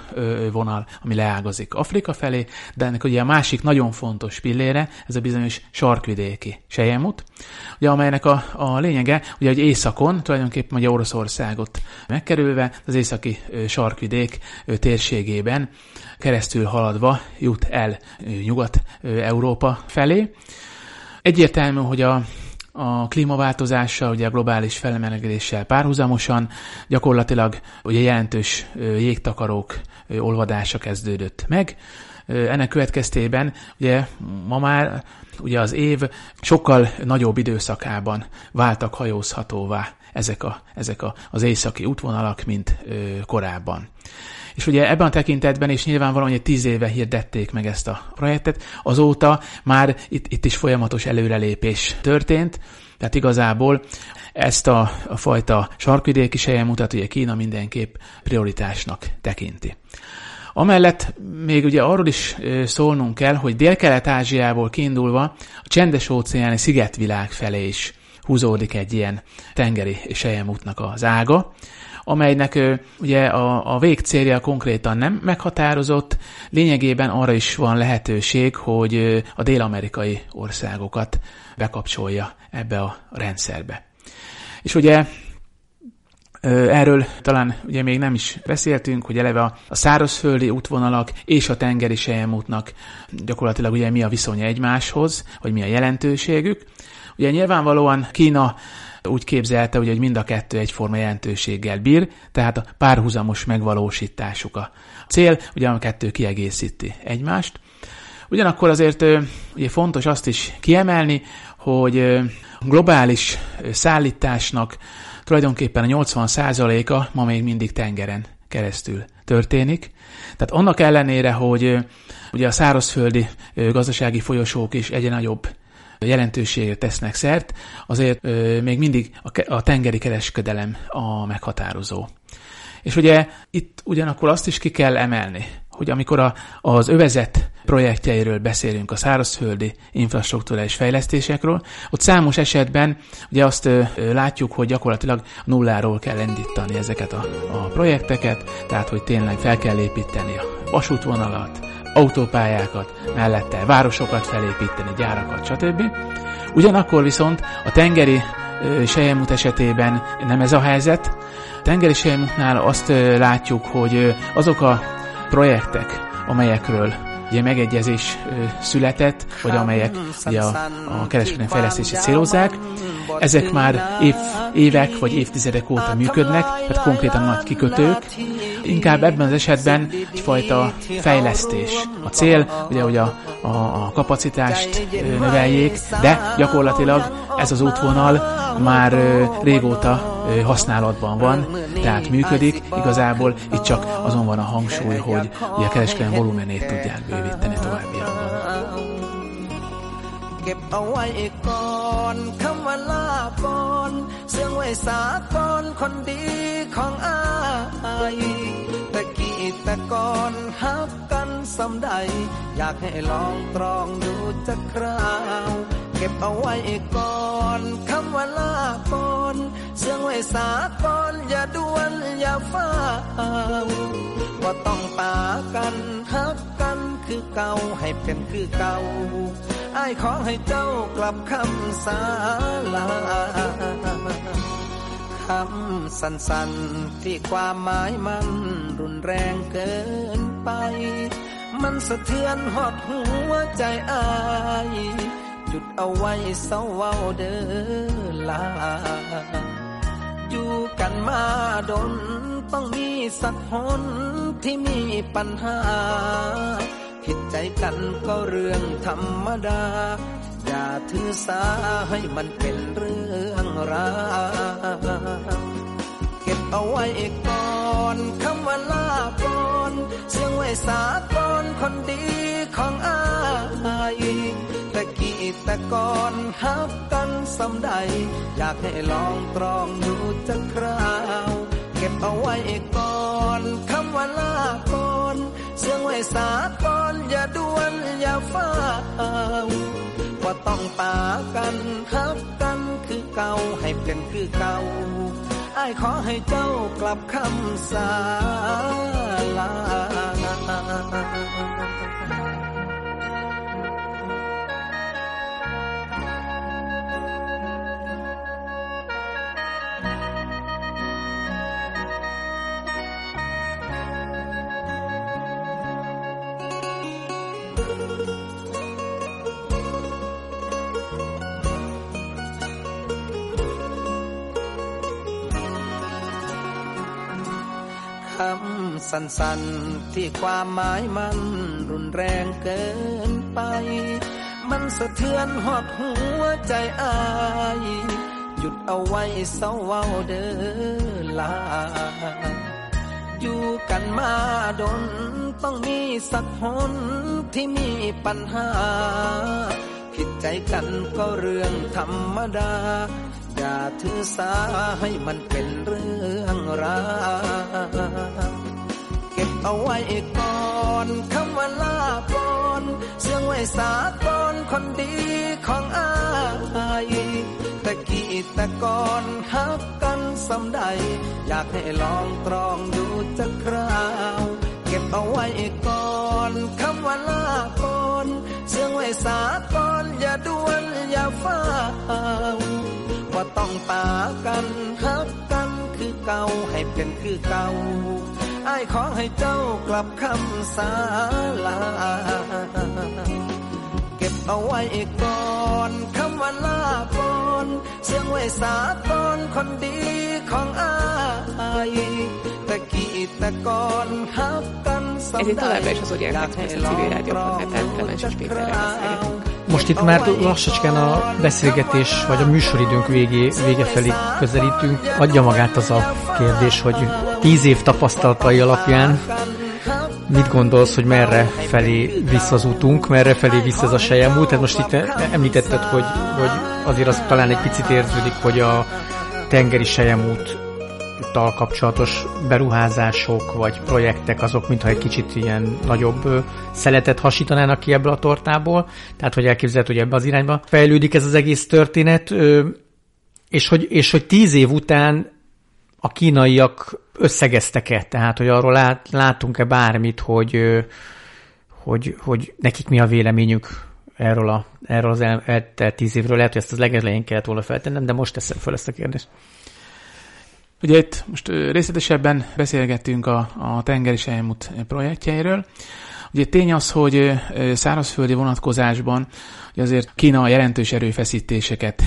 vonal, ami leágazik Afrika felé, de ennek ugye a másik nagyon fontos pillére, ez a bizonyos sarkvidéki sejemút, ugye amelynek a, a lényege, ugye, hogy északon, tulajdonképpen ugye Oroszországot megkerülve, az északi sarkvidék térségében keresztül haladva jut el Nyugat-Európa felé. Egyértelmű, hogy a a klímaváltozással, ugye a globális felemelegedéssel párhuzamosan gyakorlatilag ugye jelentős jégtakarók olvadása kezdődött meg. Ennek következtében ugye ma már ugye az év sokkal nagyobb időszakában váltak hajózhatóvá ezek, a, ezek a, az északi útvonalak, mint korábban. És ugye ebben a tekintetben is nyilvánvalóan, hogy tíz éve hirdették meg ezt a projektet, azóta már itt, itt is folyamatos előrelépés történt, tehát igazából ezt a, a fajta sarkvidéki mutat, ugye Kína mindenképp prioritásnak tekinti. Amellett még ugye arról is szólnunk kell, hogy Dél-Kelet-Ázsiából kiindulva a csendes óceáni szigetvilág felé is húzódik egy ilyen tengeri sejemútnak az ága, amelynek ugye a, a végcélja konkrétan nem meghatározott, lényegében arra is van lehetőség, hogy a dél-amerikai országokat bekapcsolja ebbe a rendszerbe. És ugye Erről talán ugye még nem is beszéltünk, hogy eleve a, szárazföldi útvonalak és a tengeri sejemútnak gyakorlatilag ugye mi a viszonya egymáshoz, vagy mi a jelentőségük. Ugye nyilvánvalóan Kína úgy képzelte, hogy mind a kettő egyforma jelentőséggel bír, tehát a párhuzamos megvalósításuk a cél, ugye a kettő kiegészíti egymást. Ugyanakkor azért ugye fontos azt is kiemelni, hogy globális szállításnak tulajdonképpen a 80%-a ma még mindig tengeren keresztül történik. Tehát annak ellenére, hogy ugye a szárazföldi gazdasági folyosók is egyre nagyobb jelentőségre tesznek szert, azért még mindig a tengeri kereskedelem a meghatározó. És ugye itt ugyanakkor azt is ki kell emelni, hogy amikor a, az övezet projektjeiről beszélünk, a szárazföldi infrastruktúrális fejlesztésekről. Ott számos esetben ugye azt ö, látjuk, hogy gyakorlatilag nulláról kell indítani ezeket a, a projekteket, tehát hogy tényleg fel kell építeni a vasútvonalat, autópályákat, mellette városokat felépíteni, gyárakat, stb. Ugyanakkor viszont a tengeri sejemút esetében nem ez a helyzet. A tengeri sejemútnál azt látjuk, hogy azok a projektek, amelyekről ugye megegyezés született, vagy amelyek ugye a, a kereskedelmi fejlesztési célozzák, ezek már év, évek vagy évtizedek óta működnek, tehát konkrétan nagy kikötők. Inkább ebben az esetben egyfajta fejlesztés. A cél, ugye, hogy a, a, a kapacitást növeljék, de gyakorlatilag ez az útvonal már régóta használatban van, tehát működik, igazából itt csak azon van a hangsúly, hogy a kereskedelmi volumenét tudják bővíteni továbbiakban. เก็บเอาไว้ก่อนคำว่าลาก่อนเสียงไว้สาก่อนคนดีของอายตะกี้ตะก่อนฮับกันสำใด อยากให้ลองตรองดูจะคราว เก็บเอาไว้ก่อนคำว่าลาก่อนเสียงไว้สาก่อนอย่าด่วนอย่าฟ้าวว่าต้องปากันฮักกันคือเก่าให้เป็นคือเก่าไอ้ขอให้เจ้ากลับคำสาลาคำสั้นๆที่ความหมายมันรุนแรงเกินไป มันสะเทือนหอดหัวใจอาย จุดเอาไว้เศร้าเว้าเด้อลา อยู่กันมาดนต้องมีสักหนที่มีปัญหา ผิดใจกันก็เรื่องธรรมดา อย่าถือสาให้มันเป็นเรื่องราวเก็บเอาไว้ก่อนคำว่าลาก่อนเสียงไว้สาก่อนคนดีของอาย ตะกี้ตะก่อนฮับกันสำใด อยากให้ลองตรองดูจะคราว เก็บเอาไว้ก่อนคำว่าลาก่อนเสียงไว้สาก่อนอย่าด่วนอย่าฟ้าวว่าต้องปากันฮับกันคือเก่าให้เป็นคือเก่าไอ้ายขอให้เจ้ากลับคำสาลา สั้นๆ ที่ความหมายมันรุนแรงเกินไป มันสะเทือนหอดหัวใจอาย หยุดเอาไว้เศร้าเว้าเด้อลา อยู่กันมาดนต้องมีสักหนที่มีปัญหา ผิดใจกันก็เรื่องธรรมดาอย่าถือสาให้มันเป็นเรื่องราว เอาไว้ก่อนคำว่าลาก่อนเสียงไว้สาก่อนคนดีของอายตะกี้ตะก่อนฮักกันสำใด อยากให้ลองตรองดูจะคราว เก็บเอาไว้ก่อนคำว่าลาก่อนเสียงไว้สาก่อนอย่าด่วนอย่าฟ้าวว่าต้องปากันฮักกัน คือเก่าให้เป็นคือเก่าไอ้ายขอให้เจ้ากลับคำสาลา เก็บเอาไว้ก่อนคำว่าลาก่อนเสียงไว้สาก่อนคนดีของอายตะกี้ตะก่อนฮับกันสำ Ez itt ใด továbbra is az Orián Express a civil rádió.net-en Klemenses Péterrel beszélgetünk. Most itt már lassacskán a beszélgetés, vagy a műsoridőnk végé, vége felé közelítünk. Adja magát az a kérdés, hogy tíz év tapasztalatai alapján mit gondolsz, hogy merre felé visz az útunk, merre felé visz ez a sejemút? Tehát most itt említetted, hogy, hogy azért az talán egy picit érződik, hogy a tengeri sejemút tal kapcsolatos beruházások vagy projektek azok, mintha egy kicsit ilyen nagyobb szeletet hasítanának ki ebből a tortából, tehát hogy elképzelhető, hogy ebbe az irányba fejlődik ez az egész történet, és hogy, és hogy tíz év után a kínaiak összegeztek-e, tehát hogy arról lát, látunk-e bármit, hogy, hogy, hogy nekik mi a véleményük erről, a, erről az eltelt tíz évről. Lehet, hogy ezt az legelején kellett volna feltennem, de most teszem fel ezt a kérdést. Ugye itt most részletesebben beszélgettünk a, a tengeri sejmut projektjeiről. Ugye tény az, hogy szárazföldi vonatkozásban hogy azért Kína jelentős erőfeszítéseket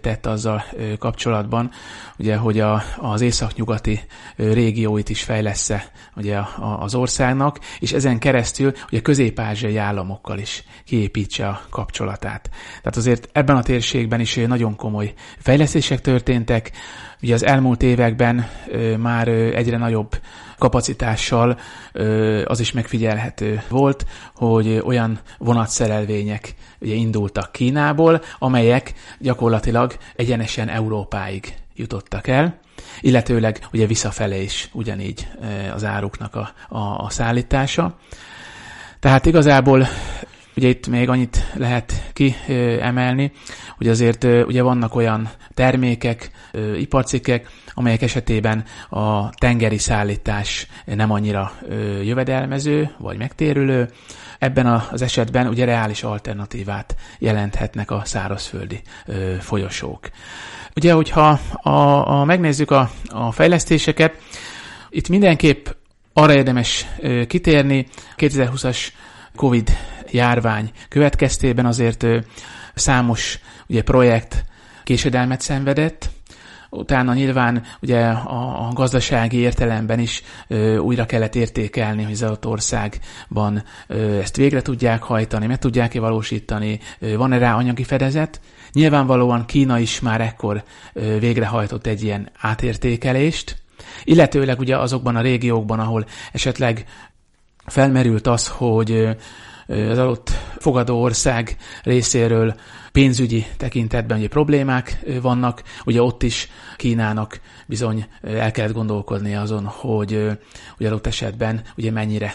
tett azzal kapcsolatban, ugye, hogy a, az északnyugati régióit is fejlesz ugye az országnak, és ezen keresztül ugye közép-ázsiai államokkal is kiépítse a kapcsolatát. Tehát azért ebben a térségben is nagyon komoly fejlesztések történtek, Ugye az elmúlt években már egyre nagyobb kapacitással az is megfigyelhető volt, hogy olyan vonatszerelvények ugye indultak Kínából, amelyek gyakorlatilag egyenesen Európáig jutottak el, illetőleg ugye visszafele is ugyanígy az áruknak a, a, a szállítása. Tehát igazából Ugye itt még annyit lehet kiemelni, hogy azért ugye vannak olyan termékek, iparcikkek, amelyek esetében a tengeri szállítás nem annyira jövedelmező vagy megtérülő. Ebben az esetben ugye reális alternatívát jelenthetnek a szárazföldi folyosók. Ugye, hogyha a, a, megnézzük a, a fejlesztéseket, itt mindenképp arra érdemes kitérni, 2020-as COVID járvány következtében azért számos ugye, projekt késedelmet szenvedett, utána nyilván ugye a, a gazdasági értelemben is ö, újra kellett értékelni, hogy az adott országban ö, ezt végre tudják hajtani, meg tudják-e valósítani, ö, van-e rá anyagi fedezet. Nyilvánvalóan Kína is már ekkor ö, végrehajtott egy ilyen átértékelést, illetőleg ugye azokban a régiókban, ahol esetleg felmerült az, hogy az adott fogadó ország részéről pénzügyi tekintetben ugye problémák vannak, ugye ott is Kínának bizony el kellett gondolkodni azon, hogy ugye adott esetben ugye mennyire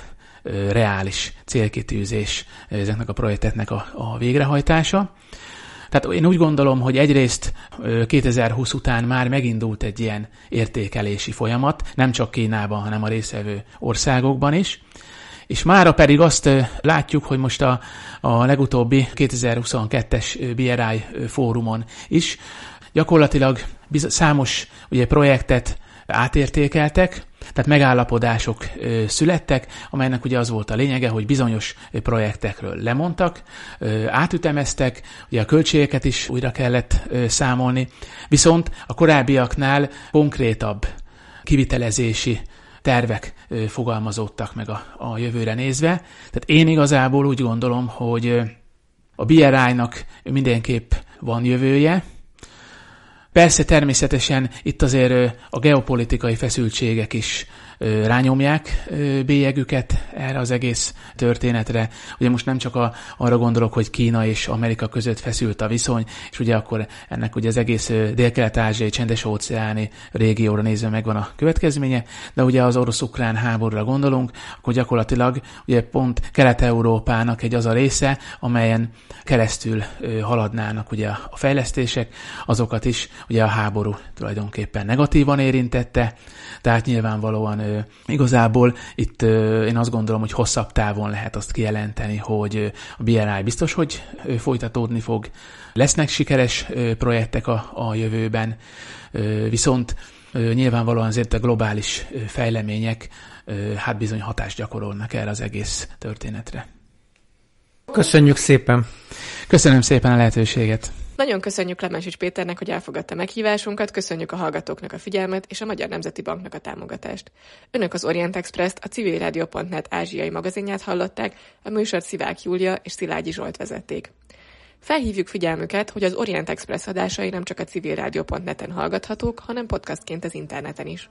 reális célkitűzés ezeknek a projekteknek a, a végrehajtása. Tehát én úgy gondolom, hogy egyrészt 2020 után már megindult egy ilyen értékelési folyamat, nem csak Kínában, hanem a részvevő országokban is. És mára pedig azt látjuk, hogy most a, a legutóbbi 2022-es BRI fórumon is gyakorlatilag számos ugye, projektet átértékeltek, tehát megállapodások születtek, amelynek ugye az volt a lényege, hogy bizonyos projektekről lemondtak, átütemeztek, ugye a költségeket is újra kellett számolni, viszont a korábbiaknál konkrétabb kivitelezési tervek fogalmazódtak meg a, a jövőre nézve. Tehát én igazából úgy gondolom, hogy a BRI-nak mindenképp van jövője. Persze természetesen itt azért a geopolitikai feszültségek is rányomják bélyegüket erre az egész történetre. Ugye most nem csak a, arra gondolok, hogy Kína és Amerika között feszült a viszony, és ugye akkor ennek ugye az egész dél-kelet-ázsiai csendes óceáni régióra nézve megvan a következménye, de ugye az orosz-ukrán háborúra gondolunk, akkor gyakorlatilag ugye pont Kelet-Európának egy az a része, amelyen keresztül haladnának ugye a fejlesztések, azokat is ugye a háború tulajdonképpen negatívan érintette, tehát nyilvánvalóan igazából itt én azt gondolom, hogy hosszabb távon lehet azt kijelenteni, hogy a BRI biztos, hogy folytatódni fog, lesznek sikeres projektek a, a jövőben, viszont nyilvánvalóan azért a globális fejlemények hát bizony hatást gyakorolnak erre az egész történetre. Köszönjük szépen! Köszönöm szépen a lehetőséget! Nagyon köszönjük Klemensics Péternek, hogy elfogadta meghívásunkat, köszönjük a hallgatóknak a figyelmet és a Magyar Nemzeti Banknak a támogatást. Önök az Orient Express-t, a civilradio.net ázsiai magazinját hallották, a műsort Szivák Júlia és Szilágyi Zsolt vezették. Felhívjuk figyelmüket, hogy az Orient Express adásai nem csak a civilradio.net-en hallgathatók, hanem podcastként az interneten is.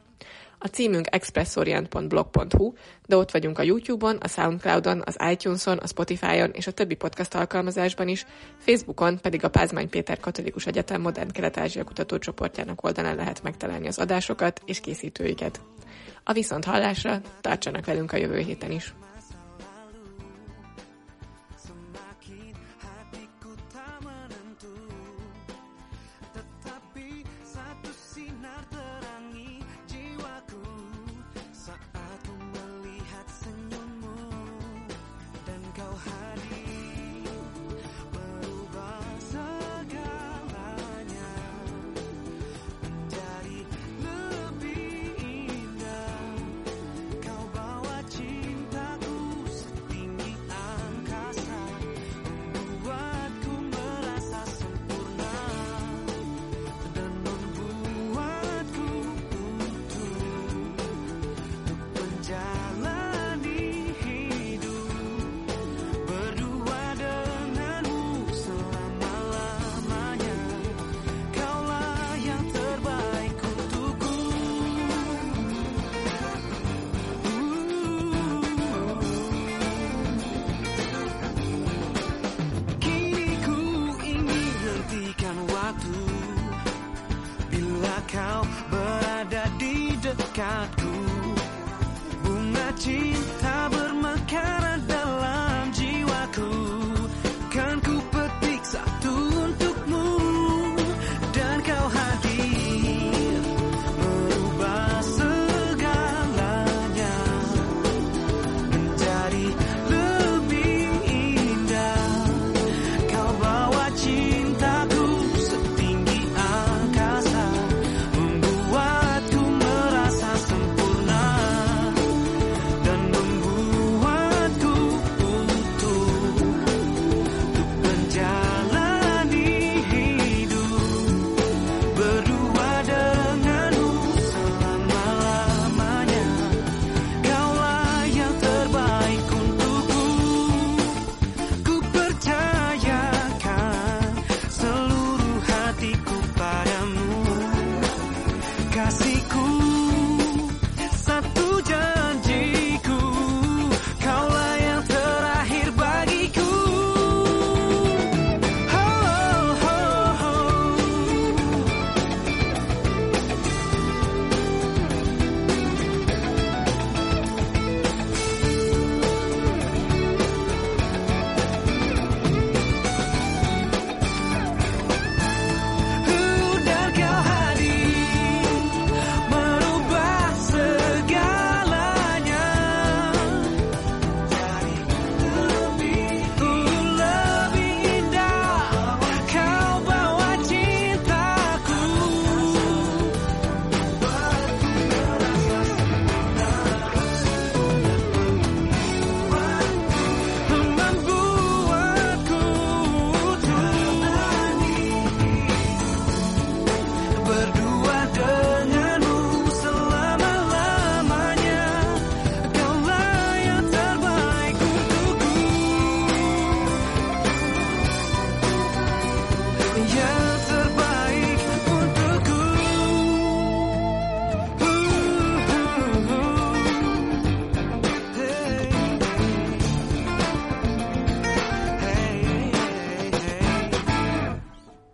A címünk expressorient.blog.hu, de ott vagyunk a YouTube-on, a Soundcloud-on, az iTunes-on, a Spotify-on és a többi podcast alkalmazásban is, Facebookon pedig a Pázmány Péter Katolikus Egyetem Modern Kelet-Ázsia kutatócsoportjának oldalán lehet megtalálni az adásokat és készítőiket. A viszont hallásra tartsanak velünk a jövő héten is!